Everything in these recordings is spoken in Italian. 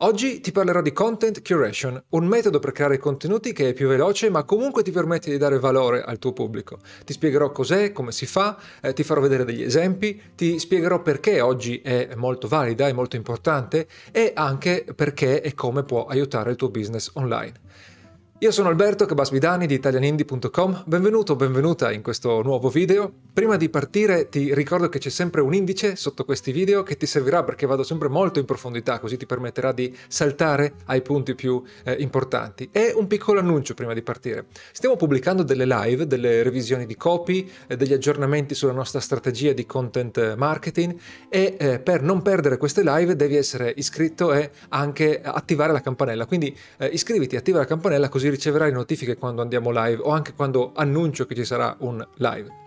Oggi ti parlerò di Content Curation, un metodo per creare contenuti che è più veloce ma comunque ti permette di dare valore al tuo pubblico. Ti spiegherò cos'è, come si fa, eh, ti farò vedere degli esempi, ti spiegherò perché oggi è molto valida e molto importante e anche perché e come può aiutare il tuo business online. Io sono Alberto Cabasvidani di italianindie.com, benvenuto o benvenuta in questo nuovo video. Prima di partire ti ricordo che c'è sempre un indice sotto questi video che ti servirà perché vado sempre molto in profondità, così ti permetterà di saltare ai punti più eh, importanti. E un piccolo annuncio prima di partire. Stiamo pubblicando delle live, delle revisioni di copy, eh, degli aggiornamenti sulla nostra strategia di content marketing e eh, per non perdere queste live devi essere iscritto e anche attivare la campanella. Quindi eh, iscriviti, attiva la campanella così così riceverai notifiche quando andiamo live o anche quando annuncio che ci sarà un live.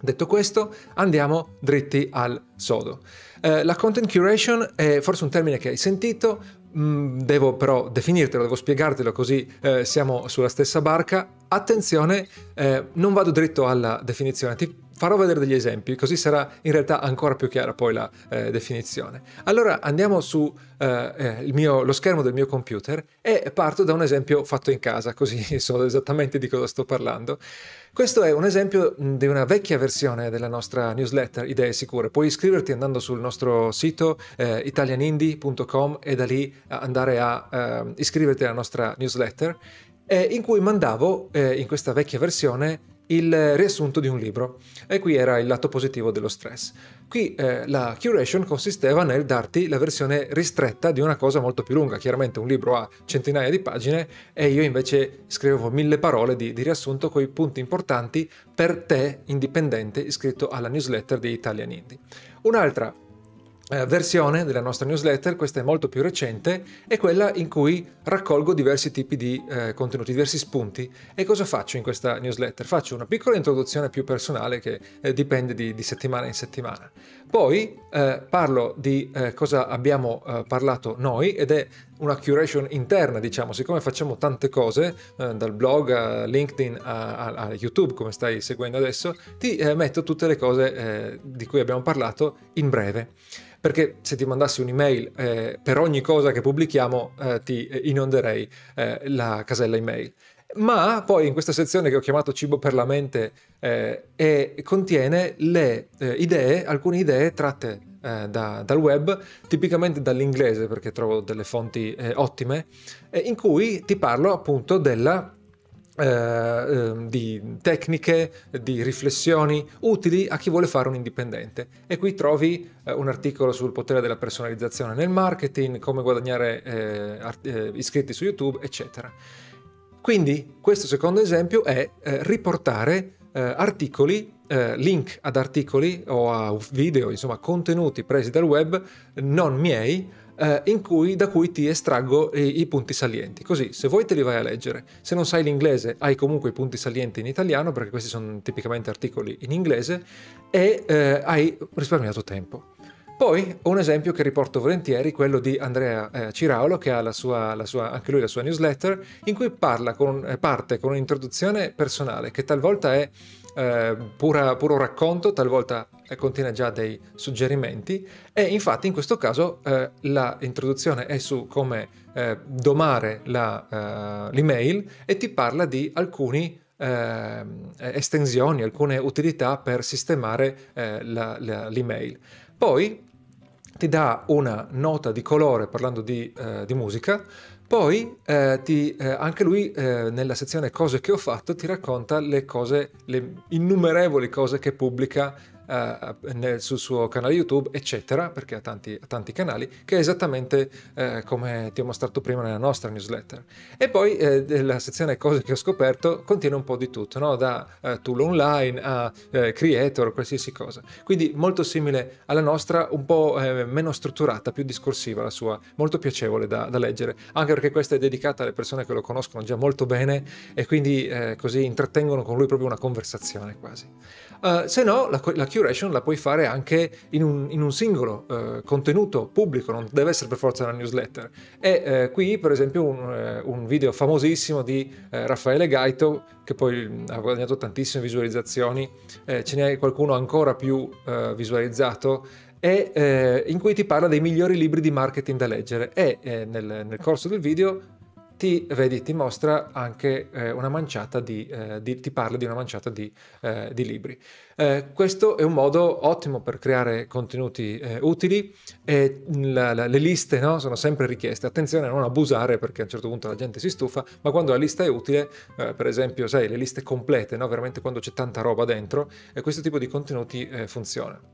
Detto questo, andiamo dritti al sodo. Eh, la content curation è forse un termine che hai sentito, mm, devo però definirtelo, devo spiegartelo così eh, siamo sulla stessa barca. Attenzione, eh, non vado dritto alla definizione, ti farò vedere degli esempi, così sarà in realtà ancora più chiara poi la eh, definizione. Allora andiamo su eh, eh mio, lo schermo del mio computer e parto da un esempio fatto in casa, così so esattamente di cosa sto parlando. Questo è un esempio di una vecchia versione della nostra newsletter Idee Sicure. Puoi iscriverti andando sul nostro sito eh, italianindie.com e da lì andare a eh, iscriverti alla nostra newsletter eh, in cui mandavo eh, in questa vecchia versione il riassunto di un libro e qui era il lato positivo dello stress. Qui eh, la curation consisteva nel darti la versione ristretta di una cosa molto più lunga, chiaramente un libro ha centinaia di pagine e io invece scrivevo mille parole di, di riassunto con i punti importanti per te indipendente iscritto alla newsletter di Italian Indie. Un'altra versione della nostra newsletter, questa è molto più recente, è quella in cui raccolgo diversi tipi di eh, contenuti, diversi spunti. E cosa faccio in questa newsletter? Faccio una piccola introduzione più personale che eh, dipende di, di, settimana in settimana. Poi eh, parlo di eh, cosa abbiamo eh, parlato noi ed è una curation interna, diciamo, siccome facciamo tante cose, dal blog a LinkedIn a, a, a, YouTube, come stai seguendo adesso, ti metto tutte le cose di cui abbiamo parlato in breve perché se ti mandassi un'email eh, per ogni cosa che pubblichiamo eh, ti inonderei eh, la casella email. Ma poi in questa sezione che ho chiamato Cibo per la mente eh, contiene le eh, idee, alcune idee tratte eh, da, dal web, tipicamente dall'inglese perché trovo delle fonti ottime, in cui ti parlo appunto della eh, ehm, di tecniche, di riflessioni utili a chi vuole fare un indipendente. E qui trovi eh, un articolo sul potere della personalizzazione nel marketing, come guadagnare eh, eh, iscritti su YouTube, eccetera. Quindi questo secondo esempio è eh, riportare eh, articoli, link ad articoli o a video, insomma contenuti presi dal web non miei, eh, cui, da cui ti estraggo i, i, punti salienti. Così, se vuoi te li vai a leggere. Se non sai l'inglese, hai comunque i punti salienti in italiano, perché questi sono tipicamente articoli in inglese, e eh, hai risparmiato tempo. Poi un esempio che riporto volentieri, quello di Andrea eh, Ciraulo, che ha la sua, la sua, anche lui la sua newsletter, in cui con, eh, parte con un'introduzione personale che talvolta è eh, pura, puro racconto, talvolta eh, contiene già dei suggerimenti e infatti in questo caso eh, l'introduzione è su come domare la, l'email e ti parla di alcuni eh, estensioni, alcune utilità per sistemare eh, la, la, l'email. Poi ti dà una nota di colore parlando di, eh, di musica, poi eh, ti, eh, anche lui eh, nella sezione cose che ho fatto ti racconta le cose, le innumerevoli cose che pubblica eh, nel, sul suo canale YouTube, eccetera, perché ha tanti, ha tanti canali, che è esattamente eh, come ti ho mostrato prima nella nostra newsletter. E poi eh, la sezione cose che ho scoperto contiene un po' di tutto, no? da eh, tool online a eh, creator, qualsiasi cosa. Quindi molto simile alla nostra, un po' eh, meno strutturata, più discorsiva la sua, molto piacevole da, da, leggere, anche perché questa è dedicata alle persone che lo conoscono già molto bene e quindi così intrattengono con lui proprio una conversazione quasi. Uh, se no, la, la, curation la puoi fare anche in un, in un singolo uh, contenuto pubblico, non deve essere per forza una newsletter. E uh, qui, per esempio, un, un, video famosissimo di Raffaele Gaito, che poi ha guadagnato tantissime visualizzazioni, ce n'è qualcuno ancora più visualizzato, e, eh, in cui ti parla dei migliori libri di marketing da leggere e eh, nel, nel corso del video ti, vedi, ti mostra anche eh, una manciata di, eh, di, ti parla di una manciata di, eh, di libri. Eh, questo è un modo ottimo per creare contenuti eh, utili e la, la, le liste no, sono sempre richieste. Attenzione a non abusare perché a un certo punto la gente si stufa, ma quando la lista è utile, eh, per esempio, sai, le liste complete, no, veramente quando c'è tanta roba dentro, questo tipo di contenuti funziona.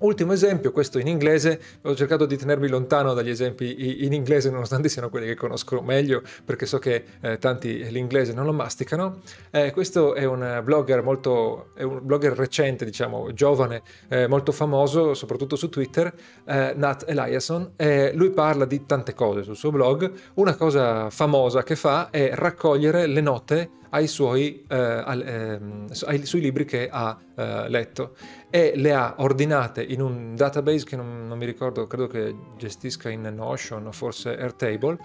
Ultimo esempio, questo in inglese, ho cercato di tenermi lontano dagli esempi in inglese nonostante siano quelli che conosco meglio perché so che eh, tanti l'inglese non lo masticano. Eh, questo è un blogger molto, un blogger recente, diciamo, giovane, eh, molto famoso, soprattutto su Twitter, eh, Nat Eliasson. lui parla di tante cose sul suo blog. Una cosa famosa che fa è raccogliere le note suoi, eh, al, ehm, ai, sui libri che ha eh, letto e le ha ordinate in un database che non, non mi ricordo, credo che gestisca in Notion o forse Airtable.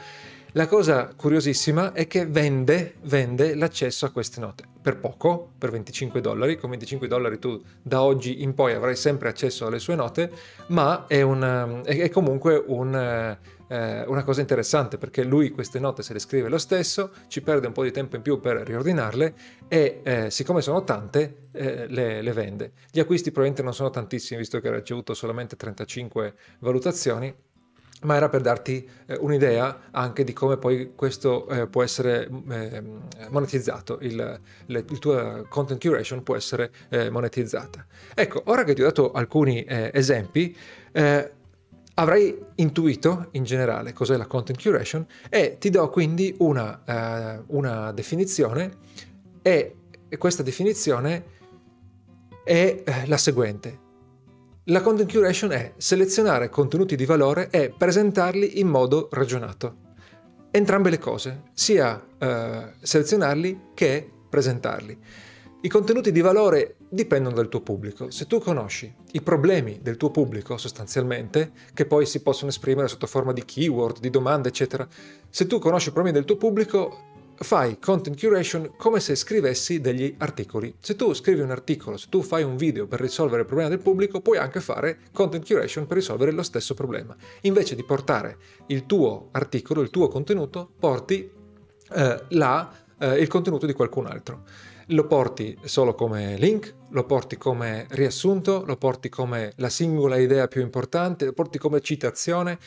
La cosa curiosissima è che vende, vende, l'accesso a queste note per poco, per 25 dollari. Con 25 dollari tu da oggi in poi avrai sempre accesso alle sue note, ma è, un, è comunque un, eh, una cosa interessante perché lui queste note se le scrive lo stesso, ci perde un po' di tempo in più per riordinarle e eh, siccome sono tante eh, le, le, vende. Gli acquisti probabilmente non sono tantissimi visto che ha ricevuto solamente 35 valutazioni, ma era per darti eh, un'idea anche di come poi questo eh, può essere eh, monetizzato, il, le, il, tuo content curation può essere eh, monetizzata. Ecco, ora che ti ho dato alcuni esempi, avrai intuito in generale cos'è la content curation e ti do quindi una, uh, una definizione e questa definizione è uh, la seguente. La content curation è selezionare contenuti di valore e presentarli in modo ragionato. Entrambe le cose, sia uh, selezionarli che presentarli. I contenuti di valore dipendono dal tuo pubblico. Se tu conosci i problemi del tuo pubblico sostanzialmente, che poi si possono esprimere sotto forma di keyword, di domande, eccetera, se tu conosci i problemi del tuo pubblico, fai content curation come se scrivessi degli articoli. Se tu scrivi un articolo, se tu fai un video per risolvere il problema del pubblico, puoi anche fare content curation per risolvere lo stesso problema. Invece di portare il tuo articolo, il tuo contenuto, porti eh, la, eh, il contenuto di qualcun altro lo porti solo come link, lo porti come riassunto, lo porti come la singola idea più importante, lo porti come citazione.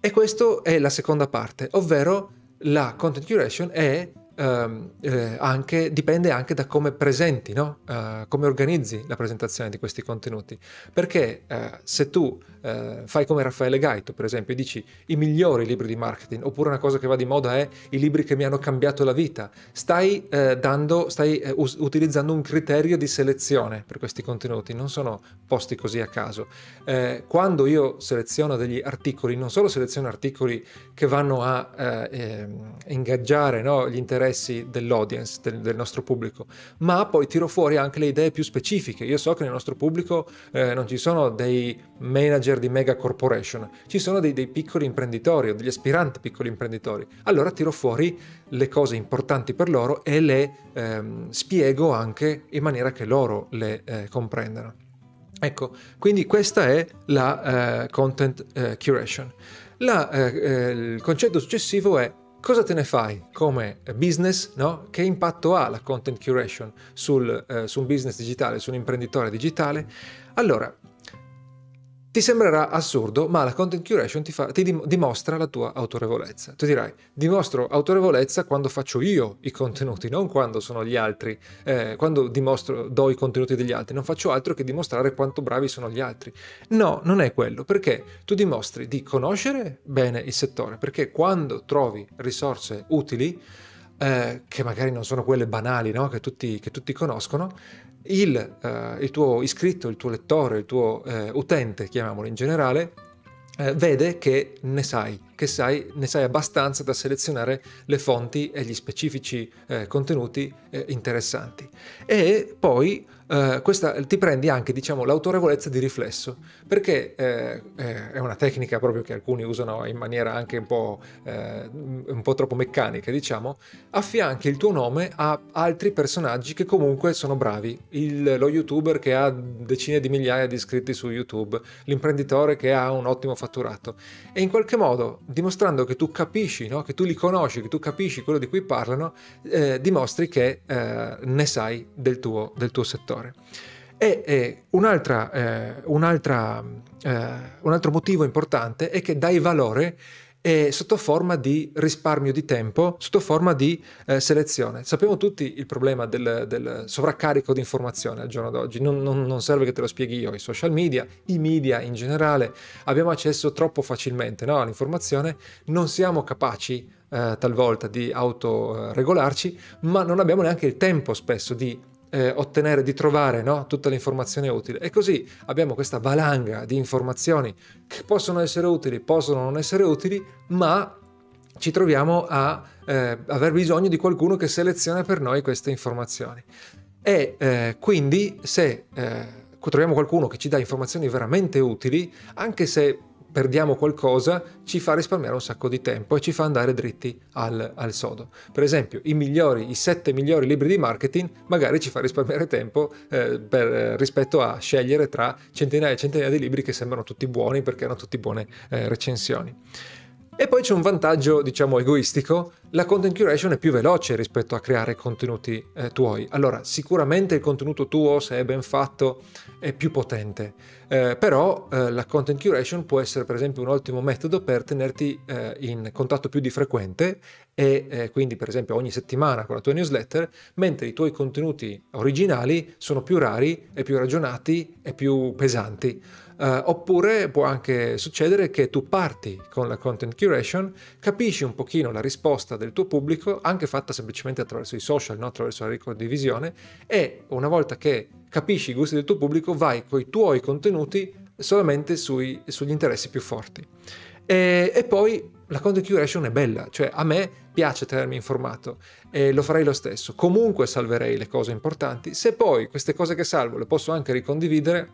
E questa è la seconda parte, ovvero la content curation è eh, anche, dipende anche da come presenti, no? uh, come organizzi la presentazione di questi contenuti. Perché uh, se tu eh, fai come Raffaele Gaito, per esempio, e dici i migliori libri di marketing, oppure una cosa che va di moda è i libri che mi hanno cambiato la vita, stai, dando, stai us- utilizzando un criterio di selezione per questi contenuti, non sono posti così a caso. Quando io seleziono degli articoli, non solo seleziono articoli che vanno a eh, ehm, ingaggiare no, gli interessi dell'audience, del, del, nostro pubblico, ma poi tiro fuori anche le idee più specifiche. Io so che nel nostro pubblico eh, non ci sono dei manager manager di mega corporation, ci sono dei, dei piccoli imprenditori o degli aspiranti piccoli imprenditori. Allora tiro fuori le cose importanti per loro e le ehm, spiego anche in maniera che loro le eh, comprendano. Ecco, quindi questa è la eh, content eh, curation. La, eh, eh, il concetto successivo è cosa te ne fai come business, no? che impatto ha la content curation sul, eh, su un business digitale, su un imprenditore digitale? Allora, ti sembrerà assurdo, ma la content curation ti, fa, ti dimostra la tua autorevolezza. Tu dirai, dimostro autorevolezza quando faccio io i contenuti, non quando sono gli altri, eh, quando dimostro, do i contenuti degli altri, non faccio altro che dimostrare quanto bravi sono gli altri. No, non è quello, perché tu dimostri di conoscere bene il settore, perché quando trovi risorse utili, eh, che magari non sono quelle banali no? che, tutti, che tutti conoscono, il, uh, il, tuo iscritto, il tuo lettore, il tuo uh, utente, chiamiamolo in generale, uh, vede che ne sai, che sai, ne sai abbastanza da selezionare le fonti e gli specifici eh, contenuti eh, interessanti. E poi eh, questa, ti prendi anche diciamo, l'autorevolezza di riflesso, perché eh, eh, è una tecnica proprio che alcuni usano in maniera anche un po', eh, un po', troppo meccanica, diciamo, affianchi il tuo nome a altri personaggi che comunque sono bravi, il, lo youtuber che ha decine di migliaia di iscritti su YouTube, l'imprenditore che ha un ottimo fatturato. E in qualche modo dimostrando che tu capisci, no? che tu li conosci, che tu capisci quello di cui parlano, eh, dimostri che eh, ne sai del tuo, del tuo settore. E, e un'altra, eh, un'altra, eh, un altro motivo importante è che dai valore eh, sotto forma di risparmio di tempo, sotto forma di eh, selezione. Sappiamo tutti il problema del, del sovraccarico di informazione al giorno d'oggi, non, non, non, serve che te lo spieghi io, i social media, i media in generale, abbiamo accesso troppo facilmente no, all'informazione, non siamo capaci eh, talvolta di autoregolarci, ma non abbiamo neanche il tempo spesso di eh, ottenere, di trovare no? tutta l'informazione utile. E così abbiamo questa valanga di informazioni che possono essere utili, possono non essere utili, ma ci troviamo a eh, aver bisogno di qualcuno che seleziona per noi queste informazioni. E eh, quindi se eh, troviamo qualcuno che ci dà informazioni veramente utili, anche se perdiamo qualcosa, ci fa risparmiare un sacco di tempo e ci fa andare dritti al, al sodo. Per esempio, i migliori, i sette migliori libri di marketing magari ci fa risparmiare tempo eh, per, rispetto a scegliere tra centinaia e centinaia di libri che sembrano tutti buoni perché hanno tutti buone eh, recensioni. E poi c'è un vantaggio, diciamo, egoistico, la content curation è più veloce rispetto a creare contenuti eh, tuoi. Allora, sicuramente il contenuto tuo, se è ben fatto, è più potente, eh, però eh, la content curation può essere per esempio un ottimo metodo per tenerti eh, in contatto più di frequente e eh, quindi per esempio ogni settimana con la tua newsletter, mentre i tuoi contenuti originali sono più rari e più ragionati e più pesanti. Uh, oppure può anche succedere che tu parti con la content curation, capisci un pochino la risposta del tuo pubblico, anche fatta semplicemente attraverso i social, no? attraverso la ricondivisione, e una volta che capisci i gusti del tuo pubblico, vai con i tuoi contenuti solamente sui, sugli interessi più forti. E, e, poi la content curation è bella, cioè a me piace tenermi informato e lo farei lo stesso. Comunque salverei le cose importanti. Se poi queste cose che salvo le posso anche ricondividere,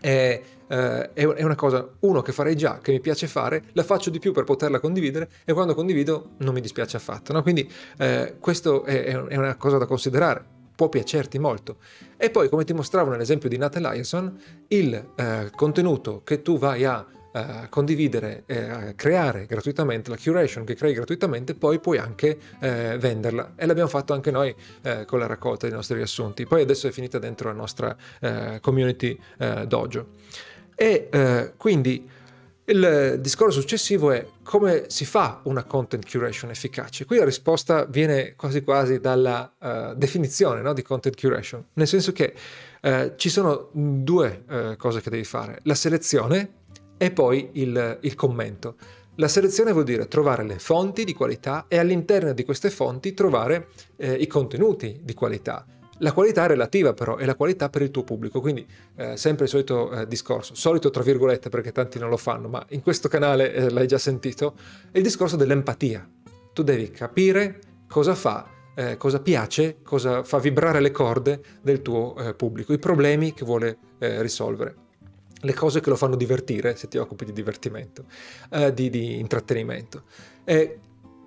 è, eh, è, una cosa, uno, che farei già, che mi piace fare, la faccio di più per poterla condividere e quando condivido non mi dispiace affatto. No? Quindi eh, questo è, è una cosa da considerare può piacerti molto. E poi, come ti mostravo nell'esempio di Nat Eliasson, il eh, contenuto che tu vai a uh, condividere e uh, creare gratuitamente, la curation che crei gratuitamente, poi puoi anche uh, venderla. E l'abbiamo fatto anche noi con la raccolta dei nostri riassunti. Poi adesso è finita dentro la nostra community dojo. E quindi il discorso successivo è come si fa una content curation efficace. Qui la risposta viene quasi quasi dalla uh, definizione no, di content curation, nel senso che uh, ci sono due uh, cose che devi fare. La selezione, e poi il, il commento. La selezione vuol dire trovare le fonti di qualità e all'interno di queste fonti trovare eh, i contenuti di qualità. La qualità è relativa però, è la qualità per il tuo pubblico, quindi eh, sempre il solito eh, discorso, solito tra virgolette perché tanti non lo fanno, ma in questo canale eh, l'hai già sentito, è il discorso dell'empatia. Tu devi capire cosa fa, eh, cosa piace, cosa fa vibrare le corde del tuo eh, pubblico, i problemi che vuole eh, risolvere le cose che lo fanno divertire, se ti occupi di divertimento, di, di, intrattenimento.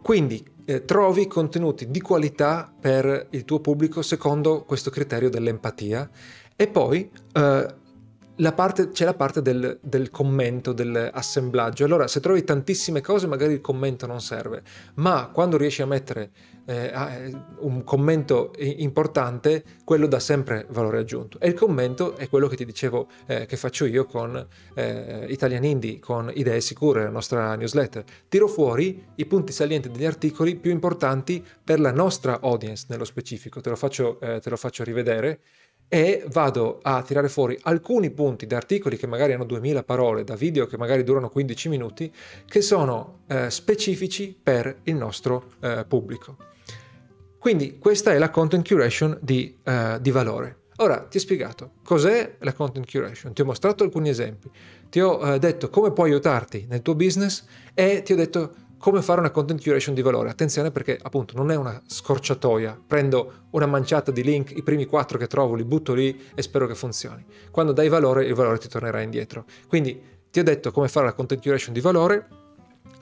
Quindi eh, trovi contenuti di qualità per il tuo pubblico secondo questo criterio dell'empatia. E poi eh, la parte, c'è la parte del, del, commento, dell'assemblaggio. Allora, se trovi tantissime cose, magari il commento non serve, ma quando riesci a mettere eh, eh un commento importante, quello dà sempre valore aggiunto. E il commento è quello che ti dicevo eh, che faccio io con eh, Italian Indie, con Idee Sicure, la nostra newsletter. Tiro fuori i punti salienti degli articoli più importanti per la nostra audience nello specifico. Te lo faccio, eh, te lo faccio rivedere e vado a tirare fuori alcuni punti da articoli che magari hanno 2000 parole, da video che magari durano 15 minuti, che sono eh, specifici per il nostro eh, pubblico. Quindi questa è la content curation di, eh, di valore. Ora ti ho spiegato cos'è la content curation, ti ho mostrato alcuni esempi, ti ho eh, detto come può aiutarti nel tuo business e ti ho detto come fare una content curation di valore. Attenzione perché appunto non è una scorciatoia, prendo una manciata di link, i primi quattro che trovo li butto lì e spero che funzioni. Quando dai valore il valore ti tornerà indietro. Quindi ti ho detto come fare la content curation di valore,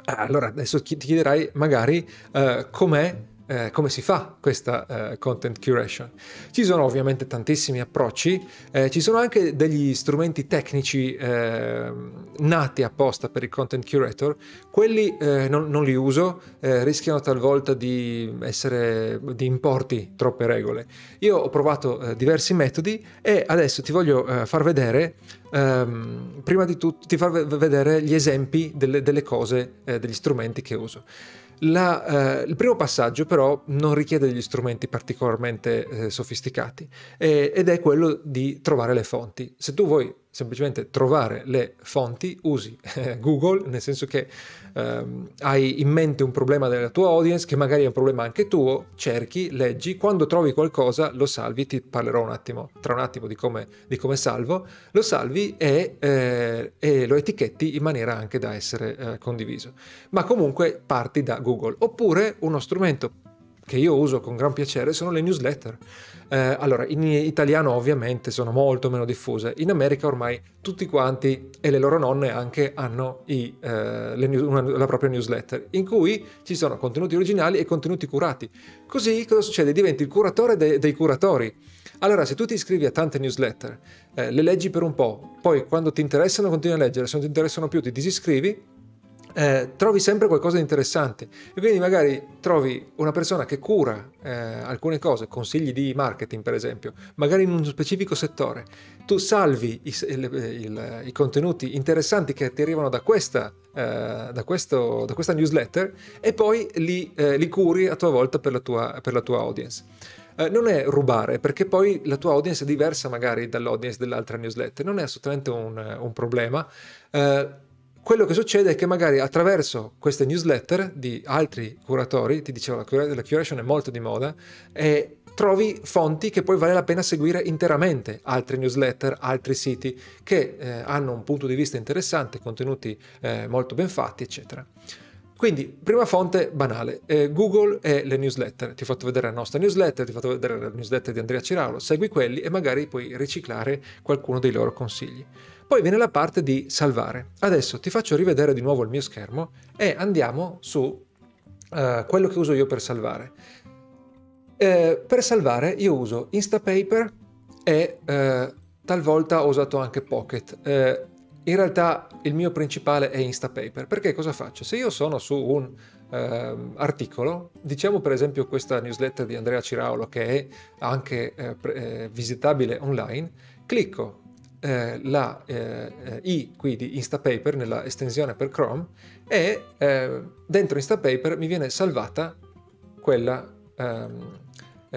allora adesso ti chiederai magari uh, com'è eh, come si fa questa eh, content curation. Ci sono ovviamente tantissimi approcci, eh, ci sono anche degli strumenti tecnici eh, nati apposta per il content curator, quelli eh, non, non, li uso, eh, rischiano talvolta di essere di importi troppe regole. Io ho provato diversi metodi e adesso ti voglio far vedere Um, prima di tutto ti far vedere gli esempi delle, delle cose, eh, degli strumenti che uso. La, eh, il primo passaggio però non richiede degli strumenti particolarmente eh, sofisticati eh, ed è quello di trovare le fonti. Se tu vuoi semplicemente trovare le fonti, usi eh, Google, nel senso che ehm, hai in mente un problema della tua audience, che magari è un problema anche tuo, cerchi, leggi, quando trovi qualcosa lo salvi, ti parlerò un attimo, tra un attimo di come, di come salvo, lo salvi e, eh, e, lo etichetti in maniera anche da essere eh, condiviso. Ma comunque parti da Google. Oppure uno strumento che io uso con gran piacere sono le newsletter. Eh, allora, in italiano ovviamente sono molto meno diffuse, in America ormai tutti quanti e le loro nonne anche hanno i, eh, news, una, la propria newsletter in cui ci sono contenuti originali e contenuti curati. Così cosa succede? Diventi il curatore de, dei curatori. Allora, se tu ti iscrivi a tante newsletter, eh, le leggi per un po', poi quando ti interessano continui a leggere, se non ti interessano più ti disiscrivi, eh, trovi sempre qualcosa di interessante e quindi magari trovi una persona che cura eh, alcune cose, consigli di marketing per esempio, magari in uno specifico settore, tu salvi i, il, il, i contenuti interessanti che ti arrivano da questa, eh, da questo, da questa newsletter e poi li, eh, li, curi a tua volta per la tua, per la tua audience. Uh, non è rubare, perché poi la tua audience è diversa magari dall'audience dell'altra newsletter, non è assolutamente un, un problema. Uh, quello che succede è che magari attraverso queste newsletter di altri curatori, ti dicevo la curation è molto di moda, e trovi fonti che poi vale la pena seguire interamente, altri newsletter, altri siti che eh, hanno un punto di vista interessante, contenuti eh, molto ben fatti, eccetera. Quindi, prima fonte banale, eh, Google e le newsletter. Ti ho fatto vedere la nostra newsletter, ti ho fatto vedere la newsletter di Andrea Ciraulo, segui quelli e magari puoi riciclare qualcuno dei loro consigli. Poi viene la parte di salvare. Adesso ti faccio rivedere di nuovo il mio schermo e andiamo su uh, quello che uso io per salvare. Eh, per salvare io uso Instapaper e eh, talvolta ho usato anche Pocket. In realtà il mio principale è Instapaper perché cosa faccio? Se io sono su un eh, articolo, diciamo per esempio questa newsletter di Andrea Ciraulo che è anche eh, pre- eh, visitabile online, clicco eh, la eh, i qui di Instapaper nella estensione per Chrome e eh, dentro Instapaper mi viene salvata quella ehm,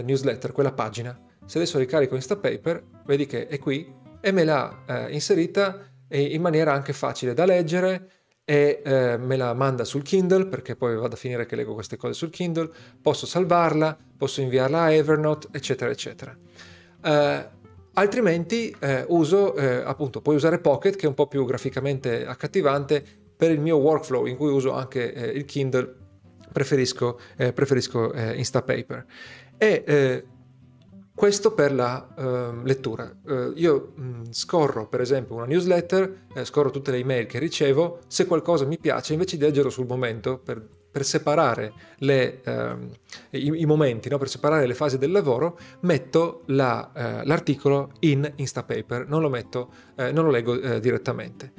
newsletter, quella pagina. Se adesso ricarico Instapaper, vedi che è qui e me l'ha inserita in maniera anche facile da leggere e eh, me la manda sul Kindle perché poi vado a finire che leggo queste cose sul Kindle, posso salvarla, posso inviarla a Evernote, eccetera, eccetera. Uh, Altrimenti eh, uso, eh, appunto, puoi usare Pocket che è un po' più graficamente accattivante per il mio workflow in cui uso anche eh, il Kindle, preferisco, eh, preferisco eh, Instapaper. E eh, questo per la uh, lettura. Uh, io mh, mm, scorro per esempio una newsletter, eh, scorro tutte le email che ricevo, se qualcosa mi piace invece di leggerlo sul momento per per separare le, ehm, i, i, momenti, no? per separare le fasi del lavoro, metto la, eh, l'articolo in Instapaper, non lo, metto, eh, non lo leggo direttamente.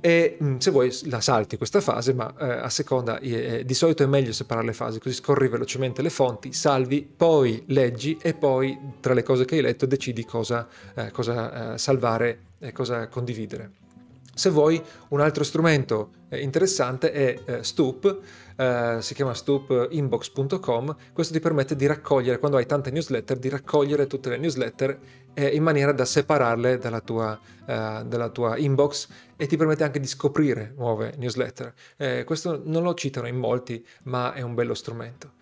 E mm, se vuoi la salti questa fase, ma eh, a seconda, eh, di solito è meglio separare le fasi, così scorri velocemente le fonti, salvi, poi leggi e poi tra le cose che hai letto decidi cosa, eh, cosa salvare e cosa condividere. Se vuoi un altro strumento eh, interessante è eh, Stoop, eh, si chiama stoopinbox.com, questo ti permette di raccogliere, quando hai tante newsletter, di raccogliere tutte le newsletter eh, in maniera da separarle dalla tua, eh, dalla tua, inbox e ti permette anche di scoprire nuove newsletter. Eh, questo non lo citano in molti, ma è un bello strumento.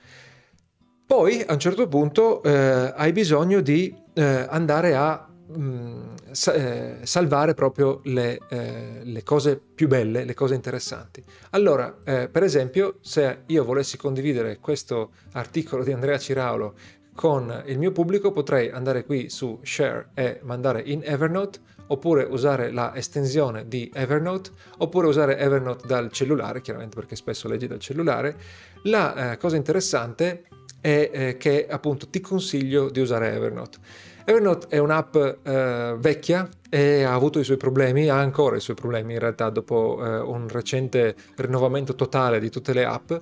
Poi a un certo punto hai bisogno di andare a mh, mm, sa- eh, salvare proprio le, eh, le, cose più belle, le cose interessanti. Allora, eh, per esempio, se io volessi condividere questo articolo di Andrea Ciraulo con il mio pubblico, potrei andare qui su Share e mandare in Evernote oppure usare la estensione di Evernote, oppure usare Evernote dal cellulare, chiaramente perché spesso leggi dal cellulare. La eh, cosa interessante è eh, che appunto ti consiglio di usare Evernote. Evernote è un'app eh, vecchia e ha avuto i suoi problemi, ha ancora i suoi problemi in realtà dopo eh, un recente rinnovamento totale di tutte le app,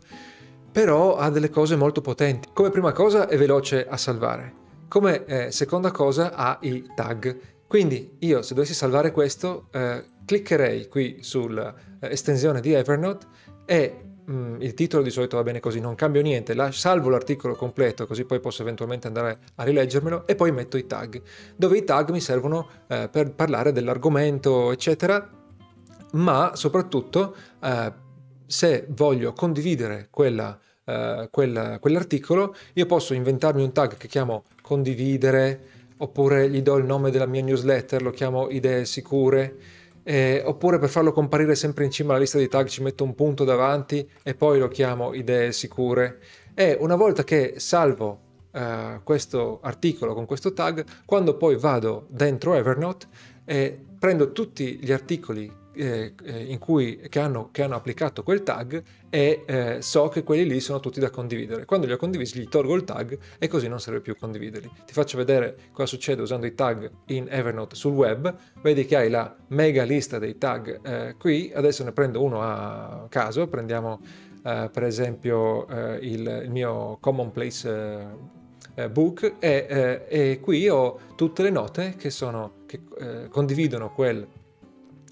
però ha delle cose molto potenti. Come prima cosa è veloce a salvare. Come eh, seconda cosa ha i tag quindi io se dovessi salvare questo eh, cliccherei qui sull'estensione di Evernote e mh, mm, il titolo di solito va bene così, non cambio niente, la, salvo l'articolo completo così poi posso eventualmente andare a rileggermelo e poi metto i tag, dove i tag mi servono eh, per parlare dell'argomento eccetera, ma soprattutto eh, se voglio condividere quella, eh, quella, quell'articolo io posso inventarmi un tag che chiamo condividere oppure gli do il nome della mia newsletter, lo chiamo idee sicure, eh, oppure per farlo comparire sempre in cima alla lista di tag ci metto un punto davanti e poi lo chiamo idee sicure. E una volta che salvo eh, questo articolo con questo tag, quando poi vado dentro Evernote e prendo tutti gli articoli eh, eh, cui, che, hanno, che, hanno, applicato quel tag e eh, so che quelli lì sono tutti da condividere. Quando li ho condivisi gli tolgo il tag e così non serve più condividerli. Ti faccio vedere cosa succede usando i tag in Evernote sul web. Vedi che hai la mega lista dei tag eh, qui. Adesso ne prendo uno a caso. Prendiamo eh, per esempio eh, il, il, mio commonplace book e, e, qui ho tutte le note che, sono, che condividono quel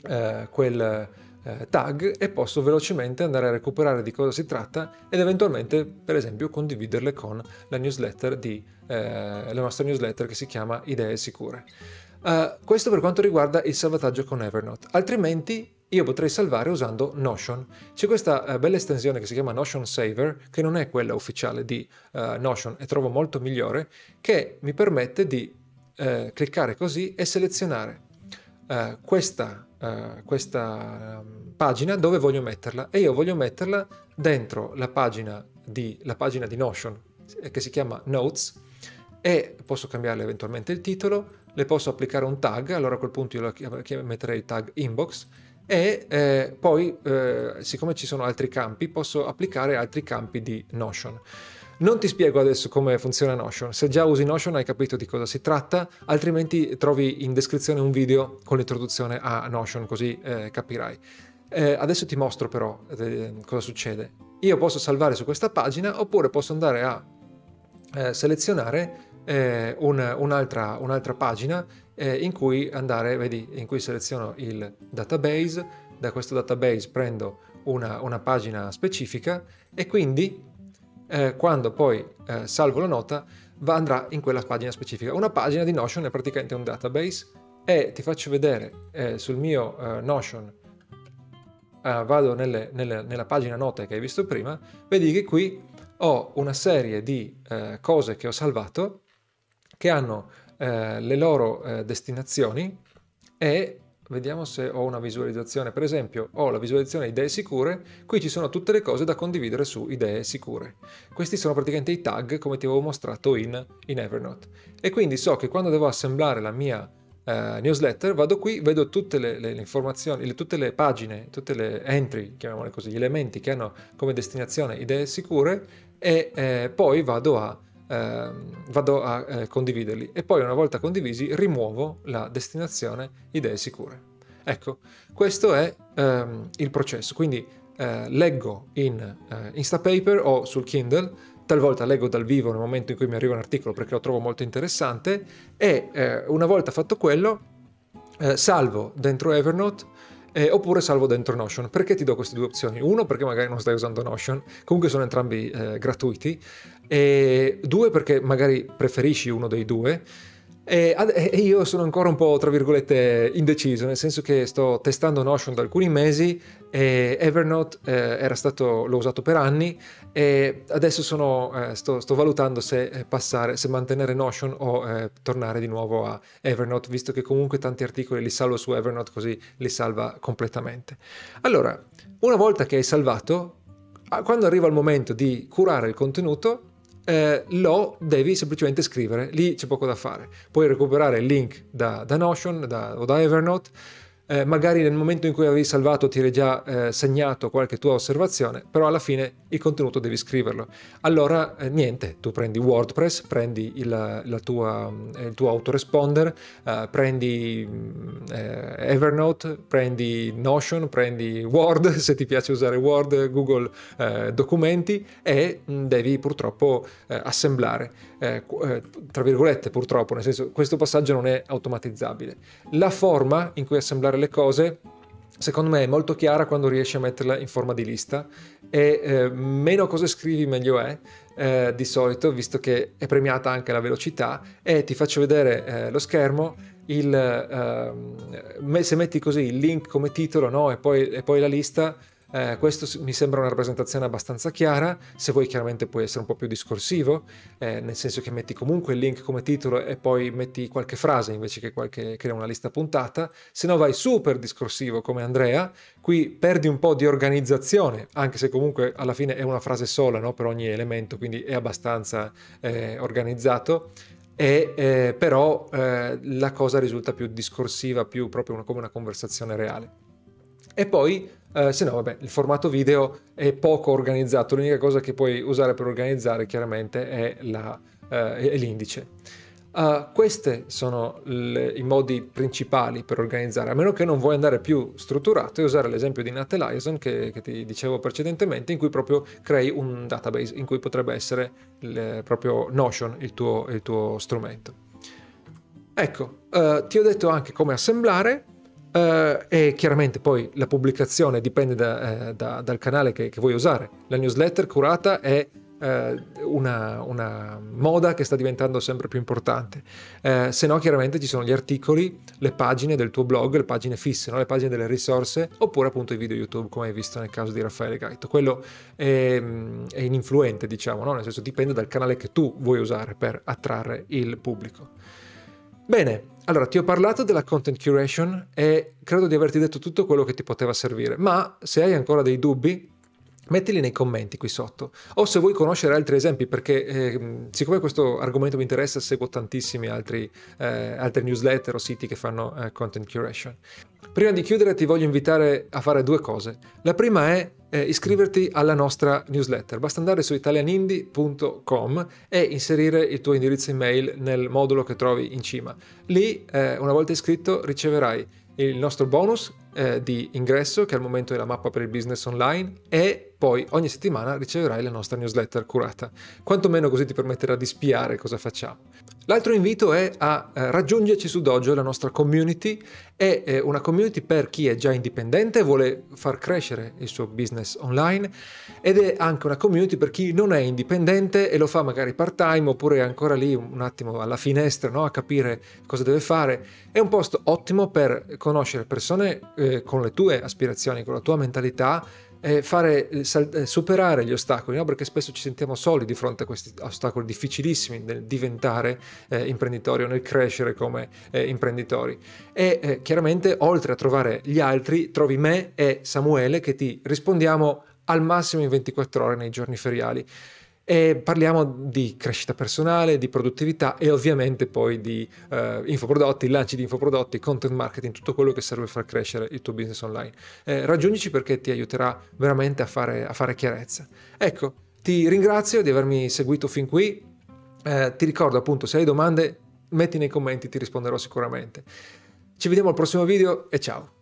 eh, quel eh, tag e posso velocemente andare a recuperare di cosa si tratta ed eventualmente per esempio condividerle con la newsletter di eh, la nostra newsletter che si chiama Idee Sicure. Uh, questo per quanto riguarda il salvataggio con Evernote, altrimenti io potrei salvare usando Notion. C'è questa uh, bella estensione che si chiama Notion Saver, che non è quella ufficiale di uh, Notion e trovo molto migliore, che mi permette di cliccare così e selezionare questa uh, questa um, pagina dove voglio metterla e io voglio metterla dentro la pagina di, la pagina di Notion eh, che si chiama Notes e posso cambiare eventualmente il titolo, le posso applicare un tag, allora a quel punto io metterei il tag inbox e eh, poi eh, siccome ci sono altri campi posso applicare altri campi di Notion. Non ti spiego adesso come funziona Notion, se già usi Notion hai capito di cosa si tratta, altrimenti trovi in descrizione un video con l'introduzione a Notion così eh, capirai. Eh, adesso ti mostro però eh, cosa succede. Io posso salvare su questa pagina oppure posso andare a eh, selezionare eh, un, un'altra, un'altra, pagina eh, in cui andare, vedi, in cui seleziono il database, da questo database prendo una, una pagina specifica e quindi eh, quando poi eh, salvo la nota va, andrà in quella pagina specifica. Una pagina di Notion è praticamente un database e ti faccio vedere eh, sul mio eh, Notion, eh, vado nelle, nelle, nella pagina note che hai visto prima, vedi che qui ho una serie di eh, cose che ho salvato che hanno le loro destinazioni e Vediamo se ho una visualizzazione. Per esempio, ho la visualizzazione idee sicure. Qui ci sono tutte le cose da condividere su idee sicure. Questi sono praticamente i tag come ti avevo mostrato in, in Evernote. E quindi so che quando devo assemblare la mia eh, newsletter, vado qui, vedo tutte le, le, informazioni, le, tutte le pagine, tutte le entry, chiamiamole così, gli elementi che hanno come destinazione idee sicure e eh, poi vado a eh, vado a eh, condividerli e poi una volta condivisi rimuovo la destinazione idee sicure. Ecco, questo è ehm, il processo, quindi eh, leggo in eh, Instapaper o sul Kindle, talvolta leggo dal vivo nel momento in cui mi arriva un articolo perché lo trovo molto interessante e eh, una volta fatto quello eh, salvo dentro Evernote eh, oppure salvo dentro Notion. Perché ti do queste due opzioni? Uno, perché magari non stai usando Notion, comunque sono entrambi eh, gratuiti, e due, perché magari preferisci uno dei due. E, io sono ancora un po', tra virgolette, indeciso, nel senso che sto testando Notion da alcuni mesi e Evernote eh, stato, l'ho usato per anni e adesso sono, eh, sto, sto, valutando se eh, passare, se mantenere Notion o eh, tornare di nuovo a Evernote, visto che comunque tanti articoli li salvo su Evernote così li salva completamente. Allora, una volta che hai salvato, quando arriva il momento di curare il contenuto, eh, lo devi semplicemente scrivere, lì c'è poco da fare. Puoi recuperare il link da, da Notion da, o da Evernote eh, magari nel momento in cui avevi salvato ti eri già eh, segnato qualche tua osservazione, però alla fine il contenuto devi scriverlo. Allora eh, niente, tu prendi WordPress, prendi il, tua, eh, il tuo autoresponder, eh, prendi eh, Evernote, prendi Notion, prendi Word, se ti piace usare Word, Google Documenti e mm, devi purtroppo assemblare. tra virgolette purtroppo, nel senso questo passaggio non è automatizzabile. La forma in cui assemblare le cose secondo me è molto chiara quando riesci a metterla in forma di lista e eh, meno cose scrivi meglio è eh, di solito visto che è premiata anche la velocità e ti faccio vedere eh, lo schermo il, ehm, se metti così il link come titolo no? e, poi, e poi la lista eh, questo mi sembra una rappresentazione abbastanza chiara, se vuoi chiaramente puoi essere un po' più discorsivo, eh, nel senso che metti comunque il link come titolo e poi metti qualche frase invece che, qualche, crea una lista puntata, se no vai super discorsivo come Andrea, qui perdi un po' di organizzazione, anche se comunque alla fine è una frase sola no? per ogni elemento, quindi è abbastanza eh, organizzato. E, eh, però eh, la cosa risulta più discorsiva, più proprio una, come una conversazione reale. E poi Uh, se no, vabbè, il formato video è poco organizzato, l'unica cosa che puoi usare per organizzare chiaramente è, la, uh, è l'indice. Uh, questi sono le, i modi principali per organizzare, a meno che non vuoi andare più strutturato e usare l'esempio di Nat Eliason che, che, ti dicevo precedentemente, in cui proprio crei un database, in cui potrebbe essere il, proprio Notion il tuo, il tuo strumento. Ecco, ti ho detto anche come assemblare, Uh, e chiaramente poi la pubblicazione dipende da, eh, da, dal canale che, che, vuoi usare. La newsletter curata è eh, una, una, moda che sta diventando sempre più importante. Eh, se no, chiaramente ci sono gli articoli, le pagine del tuo blog, le pagine fisse, no? le pagine delle risorse, oppure appunto i video YouTube, come hai visto nel caso di Raffaele Gaito. Quello è, è ininfluente, diciamo, no? nel senso dipende dal canale che tu vuoi usare per attrarre il pubblico. Bene, allora ti ho parlato della content curation e credo di averti detto tutto quello che ti poteva servire, ma se hai ancora dei dubbi, mettili nei commenti qui sotto o se vuoi conoscere altri esempi perché eh, siccome questo argomento mi interessa seguo tantissimi altri, eh, altri newsletter o siti che fanno eh, content curation prima di chiudere ti voglio invitare a fare due cose la prima è eh, iscriverti alla nostra newsletter. Basta andare su italianindi.com e inserire il tuo indirizzo email nel modulo che trovi in cima. Lì, eh, una volta iscritto, riceverai il nostro bonus eh, di ingresso, che al momento è la mappa per il business online, e poi ogni settimana riceverai la nostra newsletter curata. Quantomeno così ti permetterà di spiare cosa facciamo. L'altro invito è a eh, raggiungerci su Dojo, la nostra community. È eh, una community per chi è già indipendente vuole far crescere il suo business online ed è anche una community per chi non è indipendente e lo fa magari part time oppure è ancora lì un attimo alla finestra no? a capire cosa deve fare. È un posto ottimo per conoscere persone eh, con le tue aspirazioni, con la tua mentalità eh, fare, eh, eh, superare gli ostacoli, no? perché spesso ci sentiamo soli di fronte a questi ostacoli difficilissimi nel diventare eh, imprenditori o nel crescere come eh, imprenditori. E chiaramente oltre a trovare gli altri, trovi me e Samuele che ti rispondiamo al massimo in 24 ore nei giorni feriali e parliamo di crescita personale, di produttività e ovviamente poi di uh, infoprodotti, lanci di infoprodotti, content marketing, tutto quello che serve per far crescere il tuo business online. Eh, raggiungici perché ti aiuterà veramente a fare, a fare, chiarezza. Ecco, ti ringrazio di avermi seguito fin qui. Eh, ti ricordo appunto, se hai domande, metti nei commenti, ti risponderò sicuramente. Ci vediamo al prossimo video e ciao!